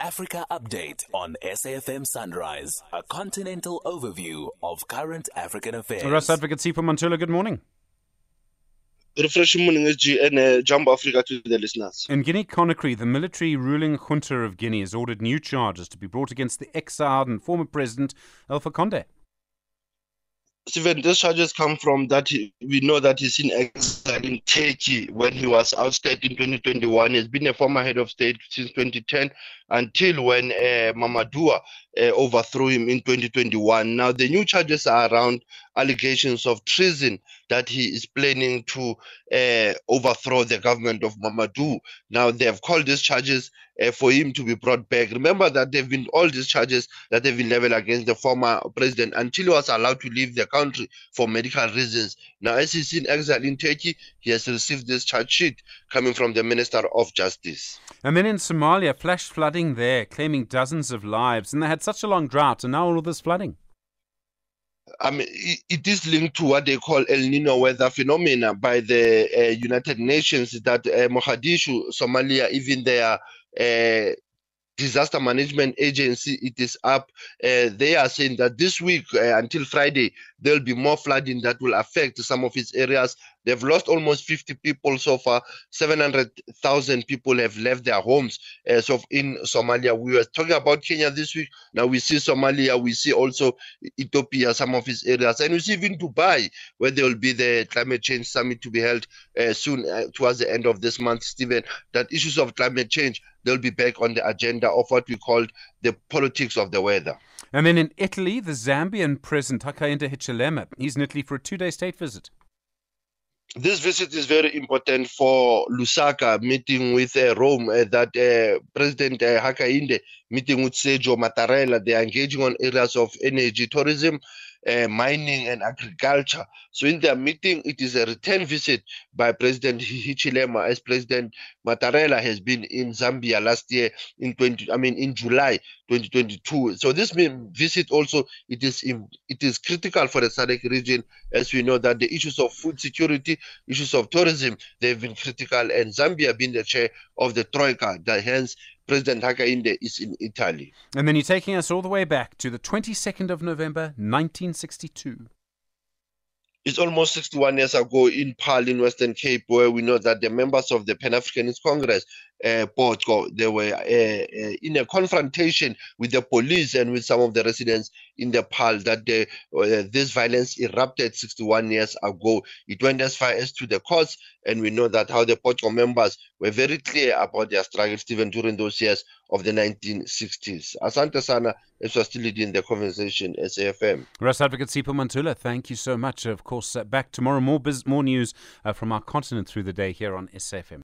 Africa Update on SAFM Sunrise, a continental overview of current African affairs. Russ Advocate Sipho Mantula, good morning. Refreshing morning, SG, and uh, Jambo Africa to the listeners. In Guinea Conakry, the military ruling junta of Guinea has ordered new charges to be brought against the exiled and former president Alpha Conde. Stephen, these charges come from that we know that he's in exile in Turkey when he was ousted in 2021. He's been a former head of state since 2010 until when uh, Mamadou uh, overthrew him in 2021. Now, the new charges are around allegations of treason that he is planning to uh, overthrow the government of Mamadou. Now, they have called these charges uh, for him to be brought back. Remember that there have been all these charges that have been leveled against the former president until he was allowed to leave the country for medical reasons. Now, as he's in exile in Turkey, he has received this charge sheet coming from the Minister of Justice. And then in Somalia, flash flooding there, claiming dozens of lives. And they had such a long drought, and now all of this flooding. I mean, it is linked to what they call El Nino weather phenomena by the uh, United Nations that uh, Mogadishu, Somalia, even their uh, disaster management agency it is up uh, they are saying that this week uh, until friday there'll be more flooding that will affect some of its areas they've lost almost 50 people so far. 700000 people have left their homes uh, so in somalia. We were talking about kenya this week. Now we see somalia. We see also ethiopia some of its areas. And we see even dubai where there will be the climate change summit to be held uh, soon uh, towards the end of this month stephen. That issues of climate change they'll be back on the agenda of what we called the politics of the weather. And then in Italy, the Zambian president Hakainde Hichilema, he's in Italy for a two-day state visit. This visit is very important for Lusaka meeting with uh, Rome. Uh, that uh, President uh, Hakainde meeting with Sergio Mattarella. They are engaging on areas of energy, tourism, uh, mining and agriculture. So in their meeting, it is a return visit by President Hichilema as President Mattarella has been in Zambia last year in 20, I mean in July 2022. So this visit also it is in, it is critical for the SADC region as we know that the issues of food security, issues of tourism, they've been critical and Zambia being the chair of the Troika, that hence President Hakainde is in Italy. And then you're taking us all the way back to the 22nd of November, 1962. It's almost 61 years ago in Paarl in Western Cape, where we know that the members of the Pan Africanist Congress, uh, they were uh, uh, in a confrontation with the police and with some of the residents in the Paarl. That the, uh, this violence erupted 61 years ago. It went as far as to the courts, and we know that how the Poqo members were very clear about their struggles even during those years of the 1960s. Asante Sana, as was still leading the conversation, SAFM. Russ Advocate Sipho Mantula, thank you so much. Of course, uh, back tomorrow, more, biz- more news uh, from our continent through the day here on SAFM.